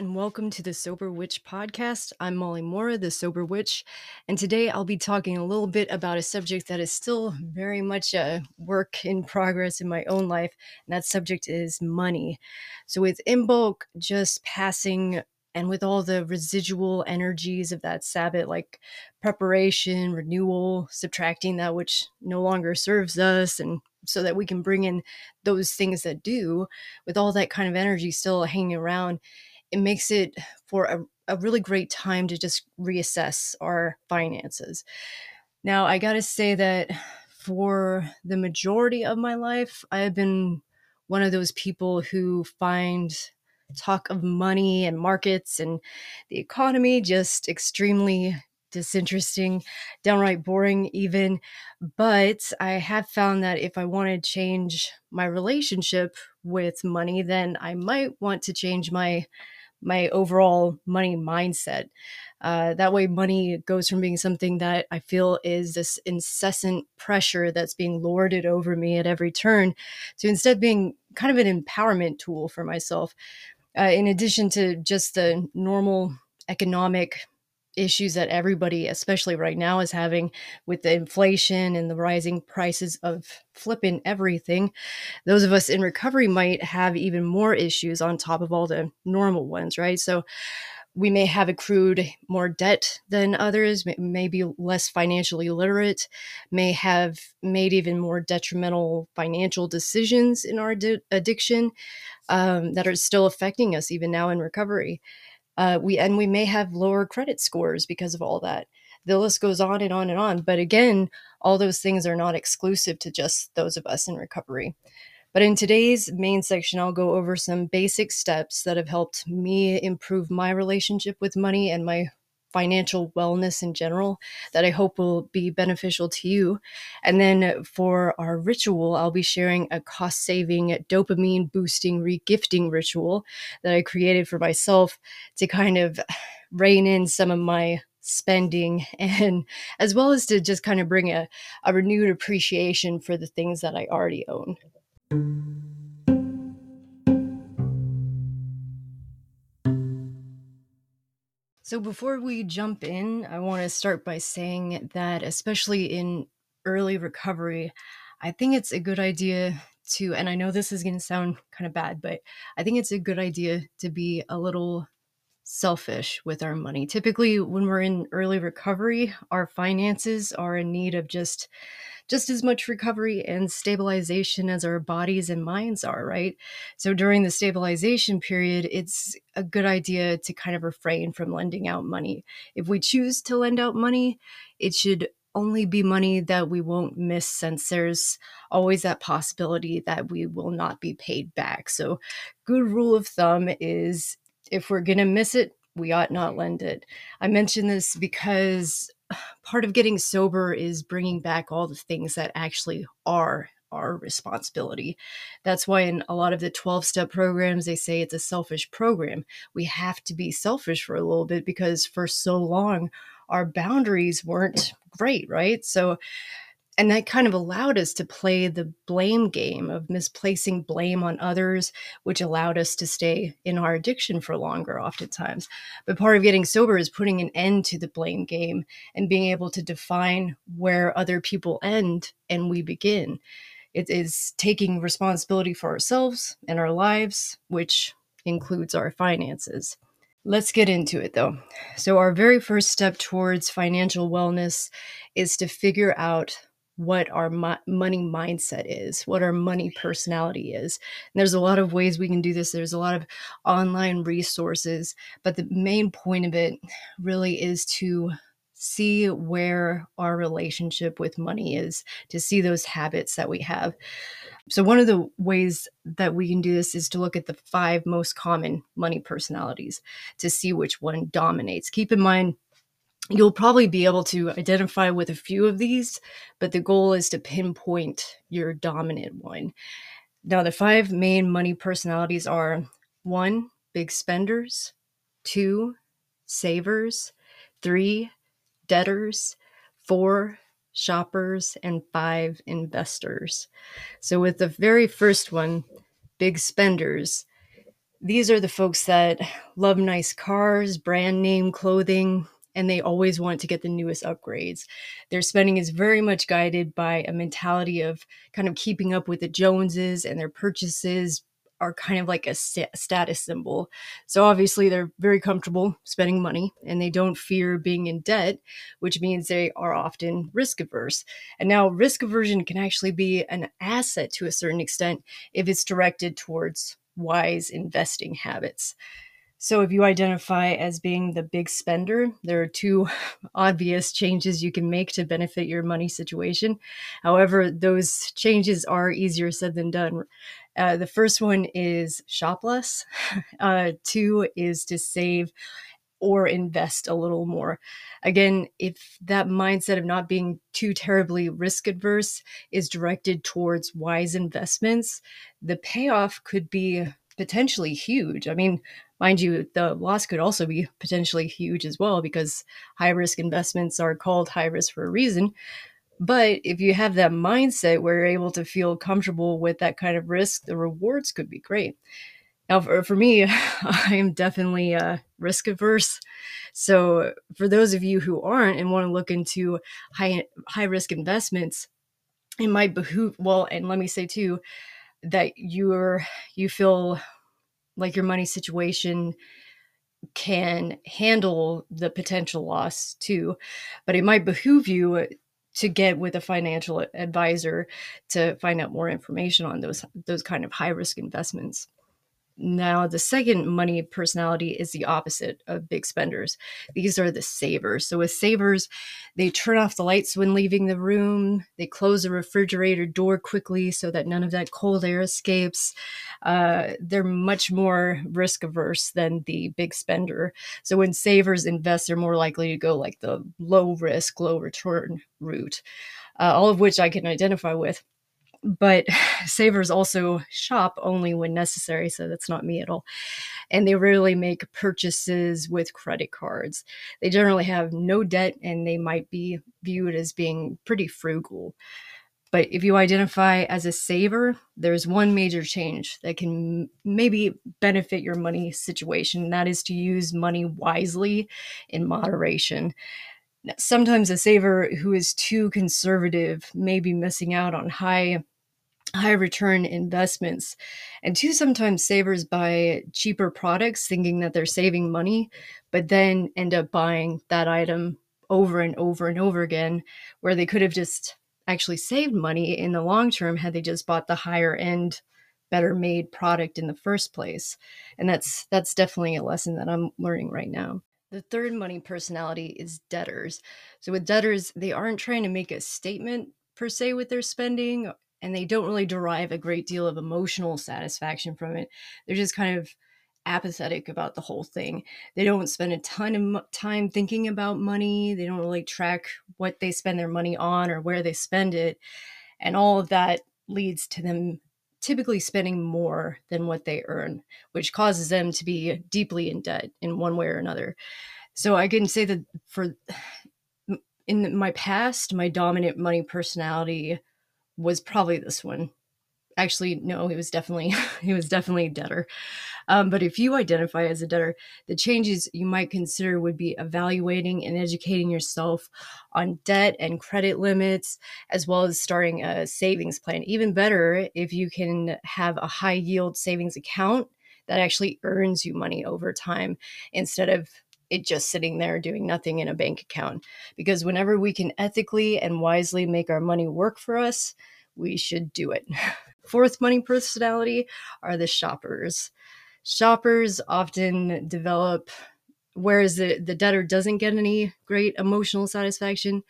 and welcome to the Sober Witch podcast. I'm Molly Mora, the Sober Witch, and today I'll be talking a little bit about a subject that is still very much a work in progress in my own life, and that subject is money. So, with Imbolc just passing and with all the residual energies of that Sabbath, like preparation, renewal, subtracting that which no longer serves us, and so that we can bring in those things that do, with all that kind of energy still hanging around, it makes it for a, a really great time to just reassess our finances. Now, I got to say that for the majority of my life, I have been one of those people who find talk of money and markets and the economy just extremely disinteresting, downright boring, even. But I have found that if I want to change my relationship with money, then I might want to change my my overall money mindset. Uh, that way, money goes from being something that I feel is this incessant pressure that's being lorded over me at every turn to instead being kind of an empowerment tool for myself. Uh, in addition to just the normal economic issues that everybody, especially right now, is having with the inflation and the rising prices of flipping everything, those of us in recovery might have even more issues on top of all the normal ones, right? So we may have accrued more debt than others, may be less financially literate, may have made even more detrimental financial decisions in our addiction um, that are still affecting us even now in recovery. Uh, we and we may have lower credit scores because of all that. The list goes on and on and on. But again, all those things are not exclusive to just those of us in recovery. But in today's main section, I'll go over some basic steps that have helped me improve my relationship with money and my financial wellness in general that I hope will be beneficial to you. And then for our ritual, I'll be sharing a cost saving, dopamine boosting, regifting ritual that I created for myself to kind of rein in some of my spending and as well as to just kind of bring a, a renewed appreciation for the things that I already own. So, before we jump in, I want to start by saying that, especially in early recovery, I think it's a good idea to, and I know this is going to sound kind of bad, but I think it's a good idea to be a little selfish with our money. Typically, when we're in early recovery, our finances are in need of just just as much recovery and stabilization as our bodies and minds are, right? So during the stabilization period, it's a good idea to kind of refrain from lending out money. If we choose to lend out money, it should only be money that we won't miss since there's always that possibility that we will not be paid back. So, good rule of thumb is if we're going to miss it, we ought not lend it. I mention this because part of getting sober is bringing back all the things that actually are our responsibility. That's why in a lot of the 12 step programs, they say it's a selfish program. We have to be selfish for a little bit because for so long, our boundaries weren't great, right? So and that kind of allowed us to play the blame game of misplacing blame on others, which allowed us to stay in our addiction for longer, oftentimes. But part of getting sober is putting an end to the blame game and being able to define where other people end and we begin. It is taking responsibility for ourselves and our lives, which includes our finances. Let's get into it though. So, our very first step towards financial wellness is to figure out what our mo- money mindset is, what our money personality is. And there's a lot of ways we can do this. There's a lot of online resources, but the main point of it really is to see where our relationship with money is, to see those habits that we have. So, one of the ways that we can do this is to look at the five most common money personalities to see which one dominates. Keep in mind, You'll probably be able to identify with a few of these, but the goal is to pinpoint your dominant one. Now, the five main money personalities are one, big spenders, two, savers, three, debtors, four, shoppers, and five, investors. So, with the very first one, big spenders, These are the folks that love nice cars, brand name clothing, and they always want to get the newest upgrades. Their spending is very much guided by a mentality of kind of keeping up with the Joneses, and their purchases are kind of like a st- status symbol. So obviously, they're very comfortable spending money and they don't fear being in debt, which means they are often risk averse. And now, risk aversion can actually be an asset to a certain extent if it's directed towards wise investing habits. So, if you identify as being the big spender, there are two obvious changes you can make to benefit your money situation. However, those changes are easier said than done. Uh, the first one is shop less, uh, two is to save or invest a little more. Again, if that mindset of not being too terribly risk adverse is directed towards wise investments, the payoff could be potentially huge. I mean, Mind you, the loss could also be potentially huge as well because high risk investments are called high risk for a reason. But if you have that mindset where you're able to feel comfortable with that kind of risk, the rewards could be great. Now, for, for me, I am definitely uh, risk averse. So, for those of you who aren't and want to look into high high risk investments, it might behoove. Well, and let me say too that you're you feel like your money situation can handle the potential loss too but it might behoove you to get with a financial advisor to find out more information on those those kind of high risk investments now, the second money personality is the opposite of big spenders. These are the savers. So, with savers, they turn off the lights when leaving the room, they close the refrigerator door quickly so that none of that cold air escapes. Uh, they're much more risk averse than the big spender. So, when savers invest, they're more likely to go like the low risk, low return route, uh, all of which I can identify with but savers also shop only when necessary so that's not me at all. And they rarely make purchases with credit cards. They generally have no debt and they might be viewed as being pretty frugal. But if you identify as a saver there's one major change that can maybe benefit your money situation and that is to use money wisely in moderation. Sometimes a saver who is too conservative may be missing out on high high return investments. And two, sometimes savers buy cheaper products thinking that they're saving money, but then end up buying that item over and over and over again, where they could have just actually saved money in the long term had they just bought the higher end better made product in the first place and that's that's definitely a lesson that i'm learning right now the third money personality is debtors so with debtors they aren't trying to make a statement per se with their spending and they don't really derive a great deal of emotional satisfaction from it. They're just kind of apathetic about the whole thing. They don't spend a ton of time thinking about money. They don't really track what they spend their money on or where they spend it. And all of that leads to them typically spending more than what they earn, which causes them to be deeply in debt in one way or another. So I can say that for in my past, my dominant money personality was probably this one. Actually, no, he was definitely he was definitely a debtor. Um, but if you identify as a debtor, the changes you might consider would be evaluating and educating yourself on debt and credit limits, as well as starting a savings plan. Even better, if you can have a high yield savings account that actually earns you money over time instead of it just sitting there doing nothing in a bank account. Because whenever we can ethically and wisely make our money work for us, we should do it. Fourth money personality are the shoppers. Shoppers often develop, whereas the, the debtor doesn't get any great emotional satisfaction,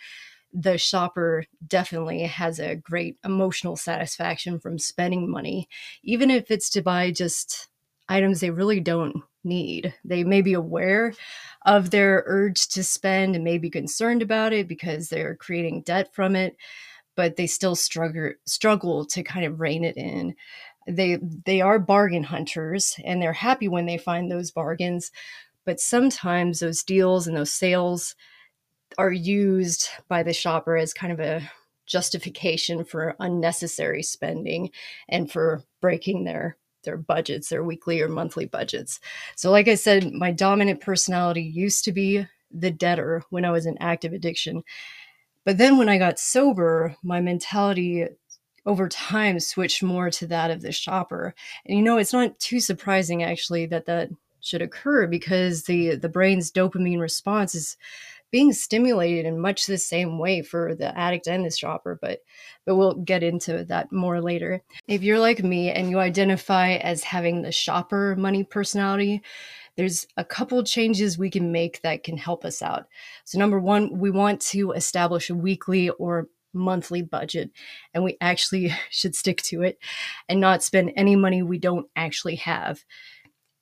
the shopper definitely has a great emotional satisfaction from spending money, even if it's to buy just items they really don't need. They may be aware of their urge to spend and may be concerned about it because they're creating debt from it, but they still struggle struggle to kind of rein it in. They they are bargain hunters and they're happy when they find those bargains, but sometimes those deals and those sales are used by the shopper as kind of a justification for unnecessary spending and for breaking their their budgets, their weekly or monthly budgets. So, like I said, my dominant personality used to be the debtor when I was in active addiction. But then when I got sober, my mentality over time switched more to that of the shopper. And you know, it's not too surprising actually that that should occur because the the brain's dopamine response is being stimulated in much the same way for the addict and the shopper but but we'll get into that more later. If you're like me and you identify as having the shopper money personality there's a couple changes we can make that can help us out. So number one we want to establish a weekly or monthly budget and we actually should stick to it and not spend any money we don't actually have.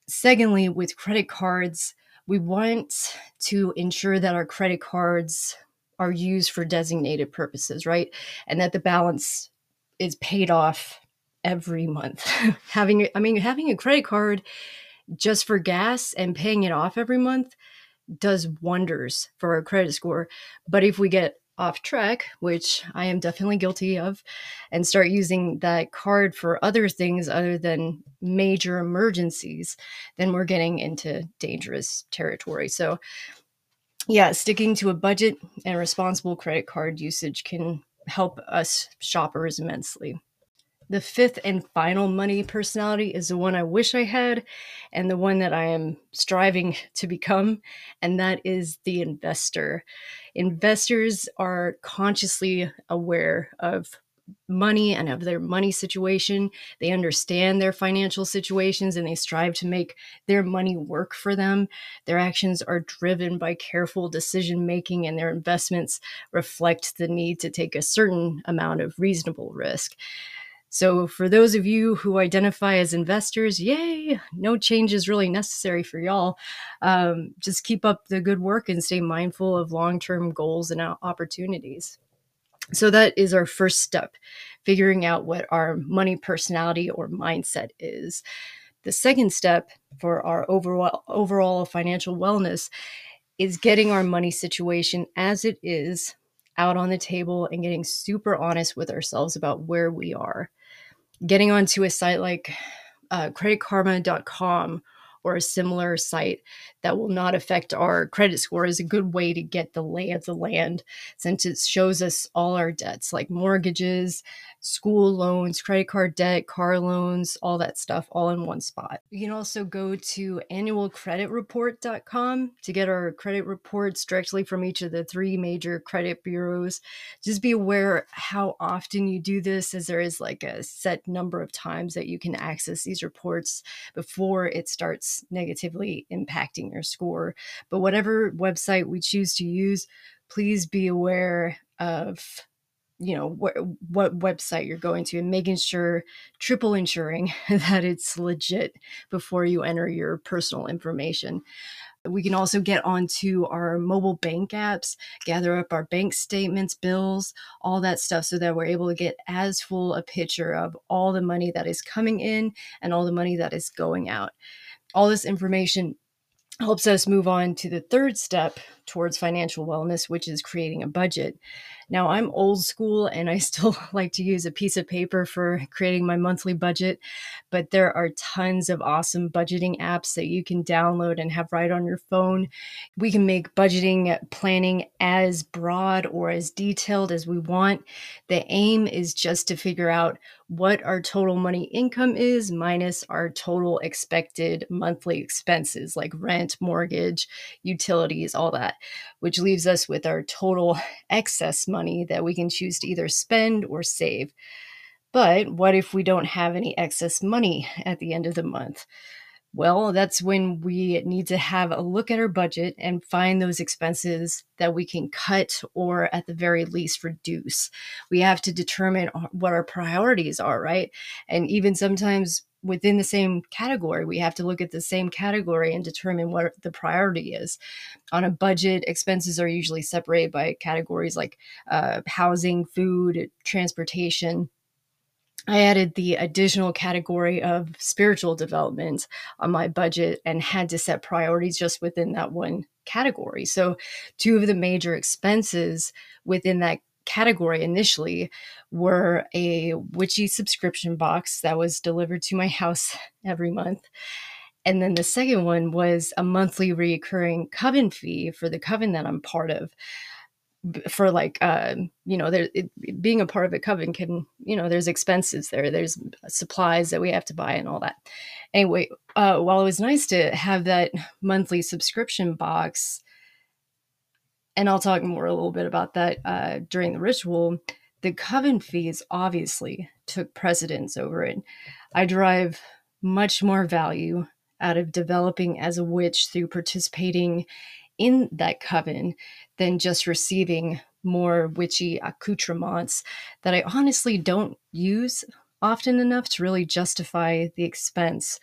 Secondly with credit cards we want to ensure that our credit cards are used for designated purposes, right? And that the balance is paid off every month. having I mean having a credit card just for gas and paying it off every month does wonders for our credit score. But if we get off track, which I am definitely guilty of, and start using that card for other things other than major emergencies, then we're getting into dangerous territory. So, yeah, sticking to a budget and responsible credit card usage can help us shoppers immensely. The fifth and final money personality is the one I wish I had and the one that I am striving to become, and that is the investor. Investors are consciously aware of money and of their money situation. They understand their financial situations and they strive to make their money work for them. Their actions are driven by careful decision making, and their investments reflect the need to take a certain amount of reasonable risk. So, for those of you who identify as investors, yay, no change is really necessary for y'all. Um, just keep up the good work and stay mindful of long term goals and opportunities. So, that is our first step figuring out what our money personality or mindset is. The second step for our overall, overall financial wellness is getting our money situation as it is out on the table and getting super honest with ourselves about where we are. Getting onto a site like uh, creditkarma.com or a similar site that will not affect our credit score is a good way to get the lay of the land since it shows us all our debts like mortgages, school loans, credit card debt, car loans, all that stuff all in one spot. You can also go to annualcreditreport.com to get our credit reports directly from each of the three major credit bureaus. Just be aware how often you do this as there is like a set number of times that you can access these reports before it starts negatively impacting your score. But whatever website we choose to use, please be aware of you know wh- what website you're going to and making sure triple ensuring that it's legit before you enter your personal information. We can also get onto our mobile bank apps gather up our bank statements bills all that stuff so that we're able to get as full a picture of all the money that is coming in and all the money that is going out. All this information helps us move on to the third step towards financial wellness, which is creating a budget. Now, I'm old school and I still like to use a piece of paper for creating my monthly budget, but there are tons of awesome budgeting apps that you can download and have right on your phone. We can make budgeting planning as broad or as detailed as we want. The aim is just to figure out what our total money income is minus our total expected monthly expenses like rent, mortgage, utilities, all that which leaves us with our total excess money that we can choose to either spend or save. But what if we don't have any excess money at the end of the month? Well, that's when we need to have a look at our budget and find those expenses that we can cut or at the very least reduce. We have to determine uh, what our priorities are, right? And even sometimes within the same category. We have to look at the same category and determine what the priority is. On a budget, expenses are usually separated by categories like uh, housing, food, transportation. I added the additional category of spiritual development on my budget and had to set priorities just within that one category. So, two of the major expenses within that category initially were a witchy subscription box that was delivered to my house every month. And then the second one was a monthly recurring coven fee for the coven that I'm part of for like uh, you know there it, being a part of a coven can you know there's expenses there there's supplies that we have to buy and all that anyway uh, while it was nice to have that monthly subscription box and i'll talk more a little bit about that uh, during the ritual. The coven fees obviously took precedence over it. I derive much more value out of developing as a witch through participating in that coven than just receiving more witchy accoutrements that I honestly don't use often enough to really justify the expense.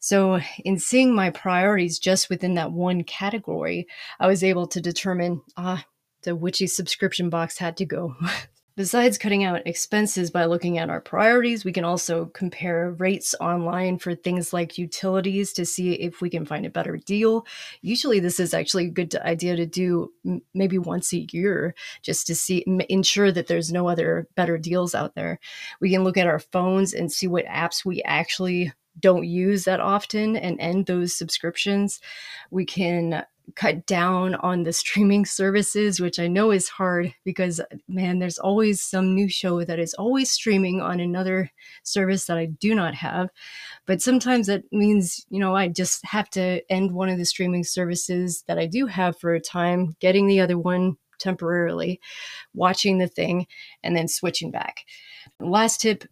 So, in seeing my priorities just within that one category, I was able to determine ah, the witchy subscription box had to go. Besides cutting out expenses by looking at our priorities, we can also compare rates online for things like utilities to see if we can find a better deal. Usually, this is actually a good idea to do maybe once a year just to see, ensure that there's no other better deals out there. We can look at our phones and see what apps we actually don't use that often and end those subscriptions. We can cut down on the streaming services, which I know is hard because, man, there's always some new show that is always streaming on another service that I do not have. But sometimes that means, you know, I just have to end one of the streaming services that I do have for a time, getting the other one temporarily, watching the thing, and then switching back. Last tip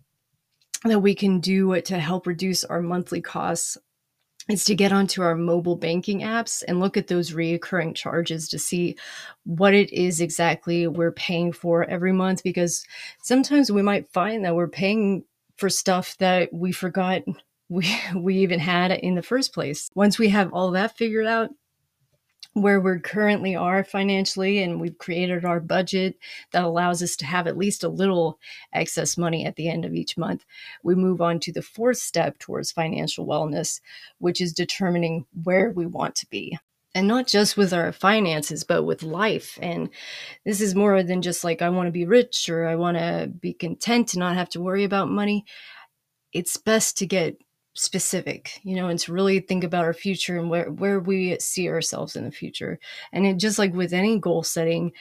that we can do to help reduce our monthly costs is to get onto our mobile banking apps and look at those reoccurring charges to see what it is exactly we're paying for every month because sometimes we might find that we're paying for stuff that we forgot we we even had in the first place. Once we have all that figured out, where we currently are financially and we've created our budget that allows us to have at least a little excess money at the end of each month. We move on to the fourth step towards financial wellness which is determining where we want to be. And not just with our finances but with life. And this is more than just like i want to be rich or i want to be content to not have to worry about money. It's best to get specific, you know, and to really think about our future and where, where we see ourselves in the future. And it, just like with any goal setting,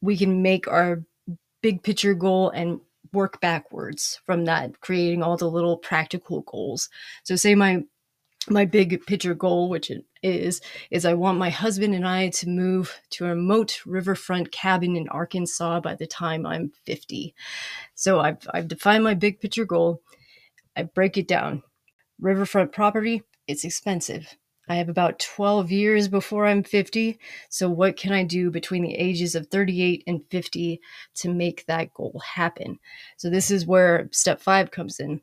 we can make our big picture goal and work backwards from that, creating all the little practical goals. So say my my big picture goal, which it is, is I want my husband and I to move to a remote riverfront cabin in Arkansas by the time I'm 50. So I've, I've defined my big picture goal. I break it down. Riverfront property, it's expensive. I have about 12 years before I'm 50. So, what can I do between the ages of 38 and 50 to make that goal happen? So, this is where step five comes in.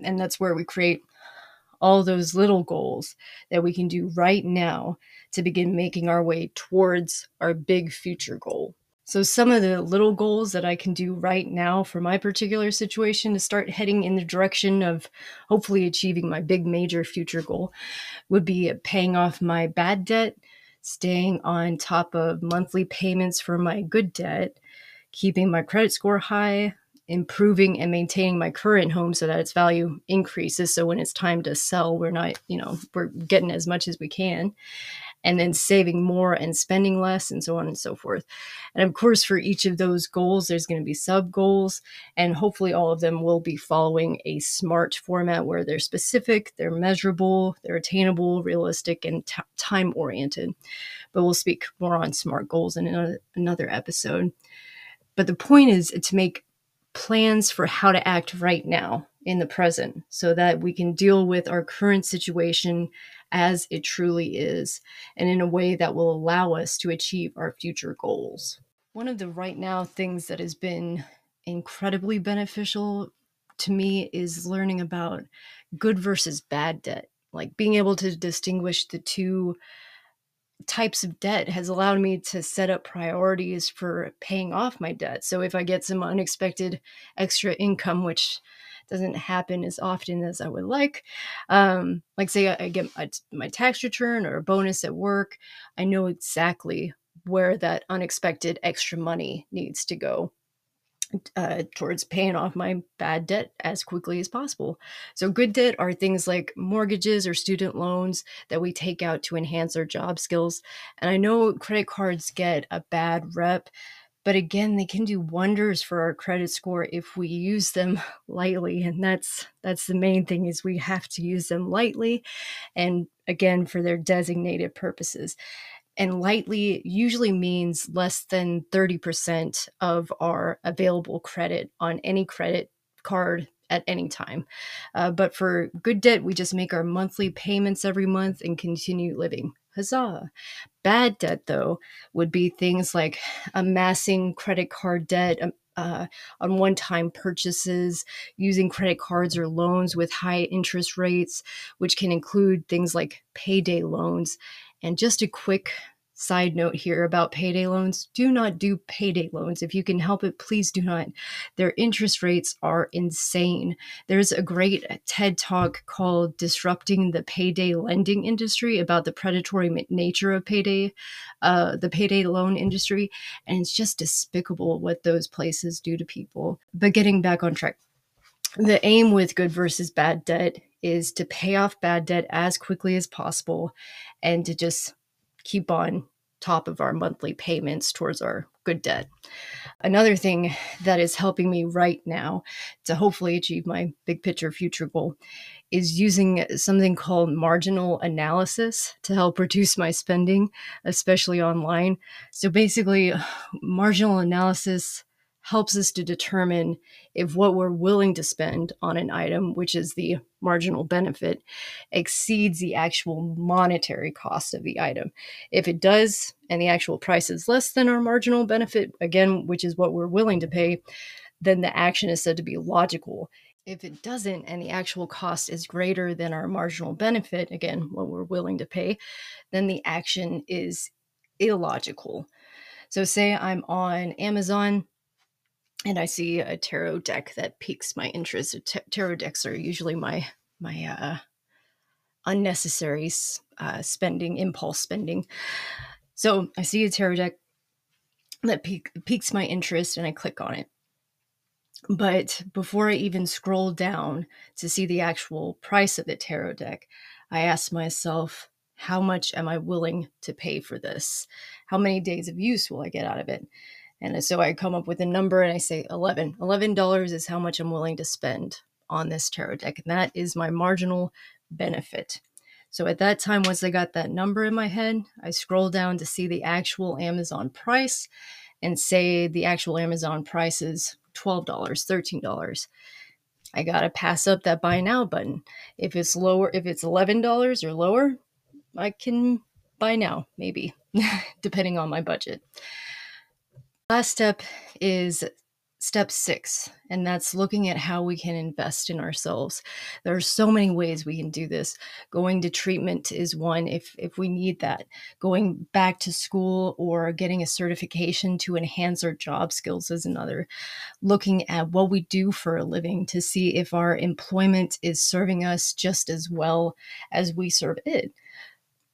And that's where we create all those little goals that we can do right now to begin making our way towards our big future goal. So, some of the little goals that I can do right now for my particular situation to start heading in the direction of hopefully achieving my big major future goal would be paying off my bad debt, staying on top of monthly payments for my good debt, keeping my credit score high, improving and maintaining my current home so that its value increases. So, when it's time to sell, we're not, you know, we're getting as much as we can and then saving more and spending less and so on and so forth. And of course, for each of those goals, there's going to be sub goals, and hopefully, all of them will be following a SMART format where they're specific, they're measurable, they're attainable, realistic, and t- time oriented. But we'll speak more on SMART goals in another, another episode. But the point is to make plans for how to act right now in the present so that we can deal with our current situation as it truly is and in a way that will allow us to achieve our future goals. One of the right now things that has been incredibly beneficial to me is learning about good versus bad debt. Like being able to distinguish the two types of debt has allowed me to set up priorities for paying off my debt. So if I get some unexpected extra income, which doesn't happen as often as I would like. Um, like say I, get my, my tax return or a bonus at work, I know exactly where that unexpected extra money needs to go uh, towards paying off my bad debt as quickly as possible. So, good debt are things like mortgages or student loans that we take out to enhance our job skills. And I know credit cards get a bad rep, but again, they can do wonders for our credit score if we use them lightly. And that's that's the main thing is we have to use them lightly, and again for their designated purposes and lightly usually means less than 30% of our available credit on any credit card at any time. Uh, but for good debt, we just make our monthly payments every month and continue living. Huzzah. Bad debt, though, would be things like amassing credit card debt, um, uh, on one time purchases, using credit cards or loans with high interest rates, which can include things like payday loans. And just a quick side note here about payday loans do not do payday loans. If you can help it please do not. Their interest rates are insane. There's a great ted talk called disrupting the payday lending industry about the predatory nature of payday uh, the payday loan industry and it's just despicable what those places do to people. But getting back on track the aim with good versus bad debt is to pay off bad debt as quickly as possible and to just keep on top of our monthly payments towards our good debt. Another thing that is helping me right now to hopefully achieve my big picture future goal is using something called marginal analysis to help reduce my spending, especially online. So basically, marginal analysis helps us to determine if what we're willing to spend on an item, which is the marginal benefit, exceeds the actual monetary cost of the item. If it does, and the actual price is less than our marginal benefit, again, which is what we're willing to pay, then the action is said to be logical. If it doesn't, and the actual cost is greater than our marginal benefit, again, what we're willing to pay, then the action is illogical. So, say I'm on Amazon and I see a tarot deck that piques my interest. T- tarot decks are usually my my uh, unnecessary uh, spending, impulse spending. So I see a tarot deck that pique, piques my interest, and I click on it. But before I even scroll down to see the actual price of the tarot deck, I ask myself, how much am I willing to pay for this? How many days of use will I get out of it? And so I come up with a number and I say 11. $11 is how much I'm willing to spend on this tarot deck. And that is my marginal benefit. So at that time, once I got that number in my head, I scroll down to see the actual Amazon price and say the actual Amazon price is $12, $13. I got to pass up that buy now button. If it's lower, if it's $11 or lower, I can buy now, maybe, depending on my budget. Last step is step six, and that's looking at how we can invest in ourselves. There are so many ways we can do this. Going to treatment is one if if we need that. Going back to school or getting a certification to enhance our job skills is another. Looking at what we do for a living to see if our employment is serving us just as well as we serve it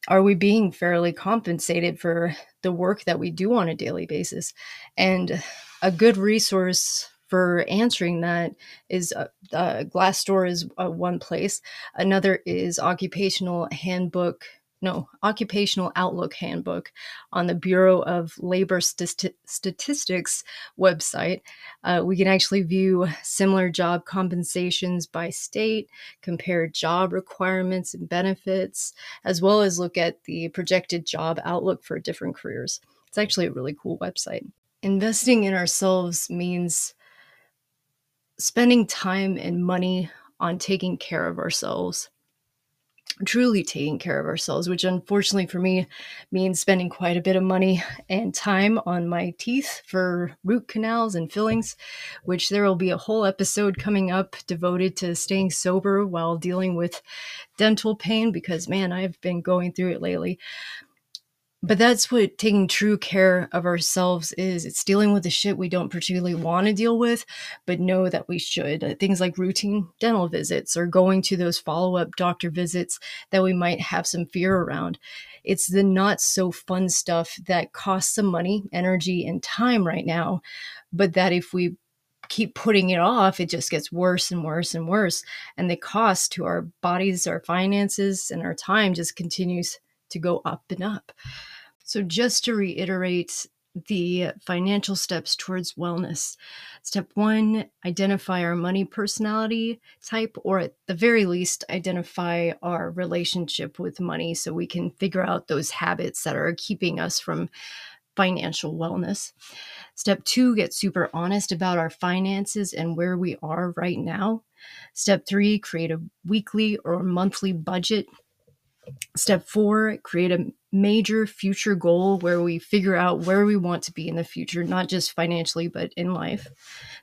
are we being fairly compensated for the work that we do on a daily basis? And a good resource for answering that is uh, uh, Glassdoor is uh, one place. Another is Occupational Handbook no, Occupational Outlook Handbook on the Bureau of Labor St- Statistics website. Uh, we can actually view similar job compensations by state, compare job requirements and benefits, as well as look at the projected job outlook for different careers. It's actually a really cool website. Investing in ourselves means spending time and money on taking care of ourselves truly taking care of ourselves, which unfortunately for me means spending quite a bit of money and time on my teeth for root canals and fillings, which there will be a whole episode coming up devoted to staying sober while dealing with dental pain because man, I've been going through it lately. But that's what taking true care of ourselves is it's dealing with the shit we don't particularly want to deal with but know that we should uh, things like routine dental visits or going to those follow-up doctor visits that we might have some fear around it's the not so fun stuff that costs some money energy and time right now but that if we keep putting it off, it just gets worse and worse and worse. And the cost to our bodies, our finances, and our time just continues to go up and up. So, just to reiterate the financial steps towards wellness. Step one, identify our money personality type, or at the very least, identify our relationship with money so we can figure out those habits that are keeping us from financial wellness. Step two, get super honest about our finances and where we are right now. Step three, create a weekly or monthly budget Step four, create a major future goal where we figure out where we want to be in the future, not just financially, but in life.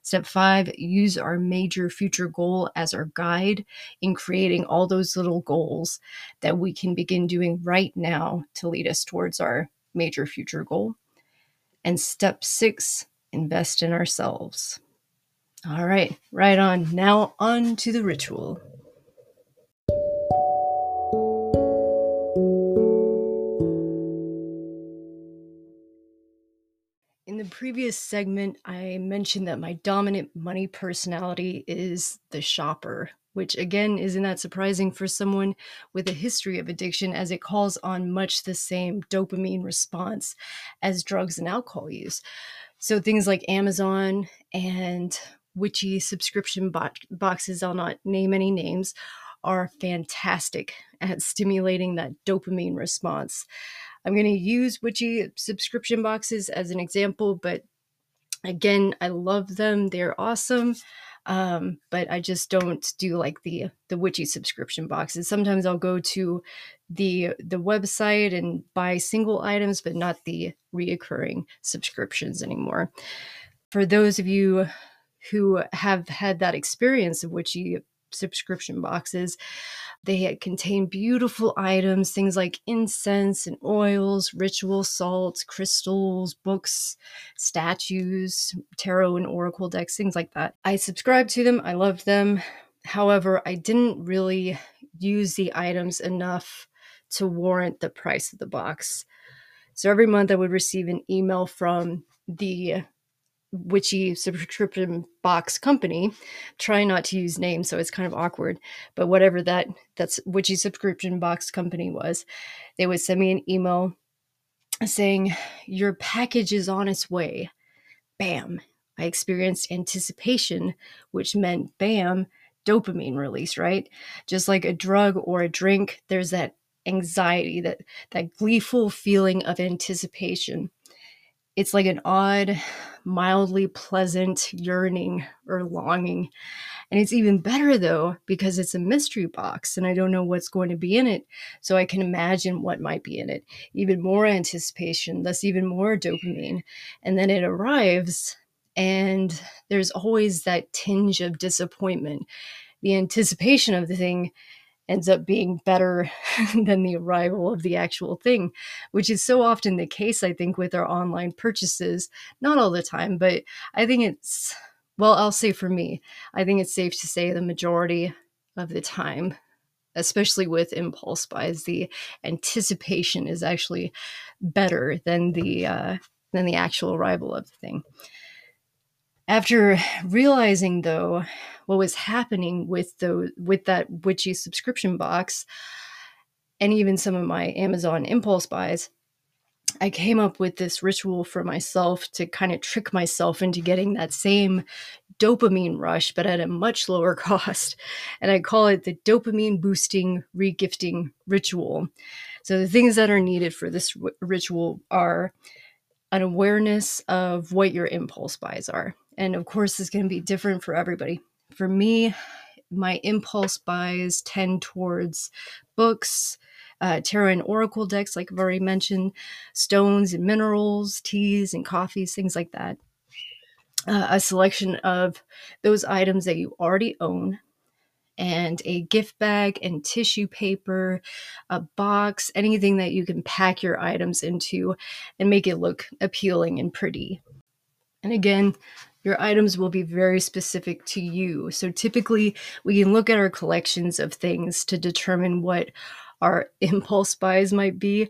Step five, use our major future goal as our guide in creating all those little goals that we can begin doing right now to lead us towards our major future goal. And step six, invest in ourselves. All right, right on. Now, on to the ritual. Previous segment, I mentioned that my dominant money personality is the shopper, which again isn't that surprising for someone with a history of addiction, as it calls on much the same dopamine response as drugs and alcohol use. So things like Amazon and witchy subscription bo- boxes, I'll not name any names, are fantastic at stimulating that dopamine response. I'm going to use Witchy subscription boxes as an example, but again, I love them. They're awesome. Um, but I just don't do like the the witchy subscription boxes. Sometimes I'll go to the the website and buy single items, but not the reoccurring subscriptions anymore. For those of you who have had that experience of witchy subscription boxes, they contain beautiful items, things like incense and oils, ritual salts, crystals, books, statues, tarot and oracle decks, things like that. I subscribed to them, I loved them. However, I didn't really use the items enough to warrant the price of the box. So every month I would receive an email from the witchy subscription box company try not to use names so it's kind of awkward but whatever that that's witchy subscription box company was they would send me an email saying your package is on its way. Bam. I experienced anticipation which meant bam dopamine release right? Just like a drug or a drink there's that anxiety that that gleeful feeling of anticipation it's like an odd, mildly pleasant yearning or longing. And it's even better though, because it's a mystery box and I don't know what's going to be in it. So I can imagine what might be in it. Even more anticipation, thus, even more dopamine. And then it arrives, and there's always that tinge of disappointment. The anticipation of the thing ends up being better than the arrival of the actual thing, which is so often the case, I think, with our online purchases. Not all the time, but I think it's, well, I'll say for me, I think it's safe to say the majority of the time, especially with impulse buys, the anticipation is actually better than the, uh, than the actual arrival of the thing. After realizing, though, what was happening with the with that witchy subscription box, and even some of my Amazon impulse buys, I came up with this ritual for myself to kind of trick myself into getting that same dopamine rush, but at a much lower cost. And I call it the dopamine boosting regifting ritual. So, the things that are needed for this r- ritual are an awareness of what your impulse buys are. And of course, it's going to be different for everybody. For me, my impulse buys tend towards books, uh, tarot and oracle decks, like I've already mentioned, stones and minerals, teas and coffees, things like that. Uh, a selection of those items that you already own, and a gift bag and tissue paper, a box, anything that you can pack your items into and make it look appealing and pretty. And again, your items will be very specific to you. So typically, we can look at our collections of things to determine what our impulse buys might be.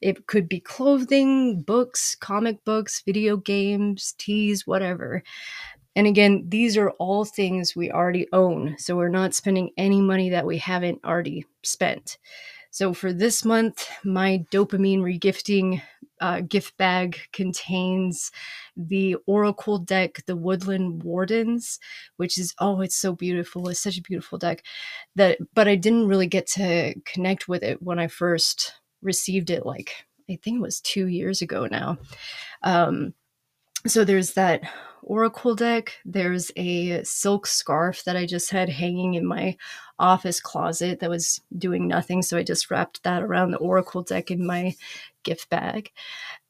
It could be clothing, books, comic books, video games, teas, whatever. And again, these are all things we already own. So we're not spending any money that we haven't already spent. So for this month, my dopamine regifting uh, gift bag contains the Oracle deck, the Woodland Wardens, which is oh, it's so beautiful. It's such a beautiful deck that, but I didn't really get to connect with it when I first received it. Like I think it was two years ago now. Um, so there's that oracle deck there's a silk scarf that i just had hanging in my office closet that was doing nothing so i just wrapped that around the oracle deck in my gift bag.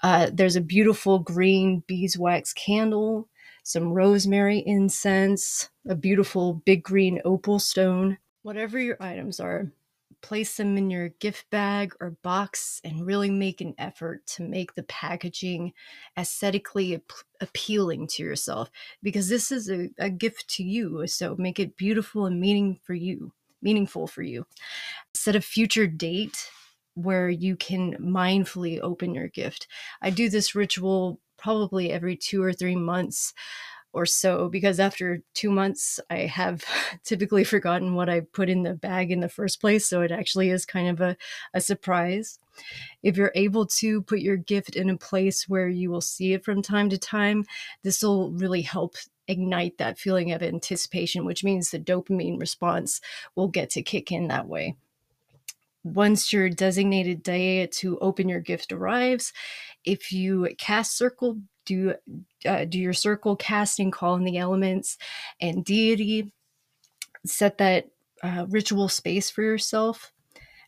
Uh, there's a beautiful green beeswax candle some rosemary incense a beautiful big green opal stone. Whatever your items are place them in your gift bag or box and really make an effort to make the packaging aesthetically ap- appealing to yourself because this is a, a gift to you so make it beautiful and meaning for you meaningful for you. Set a future date where you can mindfully open your gift. I do this ritual probably every two or three months or so because after two months i have typically forgotten what i put in the bag in the first place so it actually is kind of a, a surprise. If you're able to put your gift in a place where you will see it from time to time this will really help ignite that feeling of anticipation which means the dopamine response will get to kick in that way once your designated day to open your gift arrives, if you cast circle do uh, do your circle casting, call in the elements and deity. Set that uh, ritual space for yourself,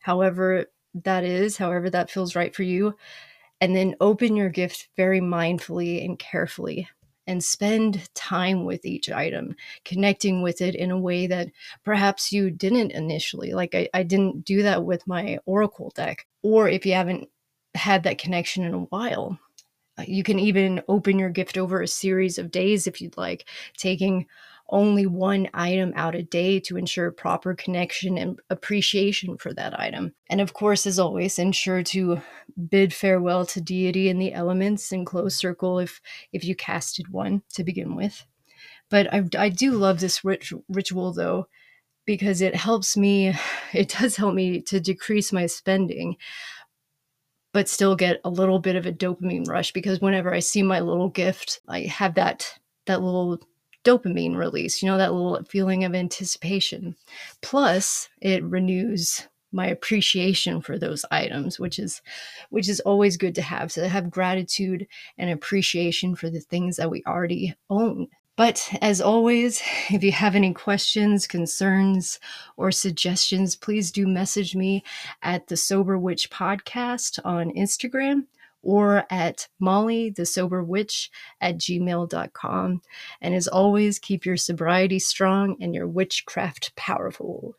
however that is, however that feels right for you, and then open your gift very mindfully and carefully and spend time with each item, connecting with it in a way that perhaps you didn't initially. Like I, I didn't do that with my Oracle deck. Or if you haven't had that connection in a while, uh, you can even open your gift over a series of days if you'd like, taking only one item out a day to ensure proper connection and appreciation for that item. And of course, as always, ensure to bid farewell to deity and the elements in close circle if if you casted one to begin with. But I, I do love this rit- ritual though because it helps me it does help me to decrease my spending but still get a little bit of a dopamine rush because whenever I see my little gift, I have that that little dopamine release, you know, that little feeling of anticipation. Plus, it renews my appreciation for those items, which is which is always good to have. So to have gratitude and appreciation for the things that we already own. But as always, if you have any questions, concerns, or suggestions, please do message me at the Sober Witch Podcast on Instagram or at Molly the Sober Witch at gmail.com. And as always, keep your sobriety strong and your witchcraft powerful.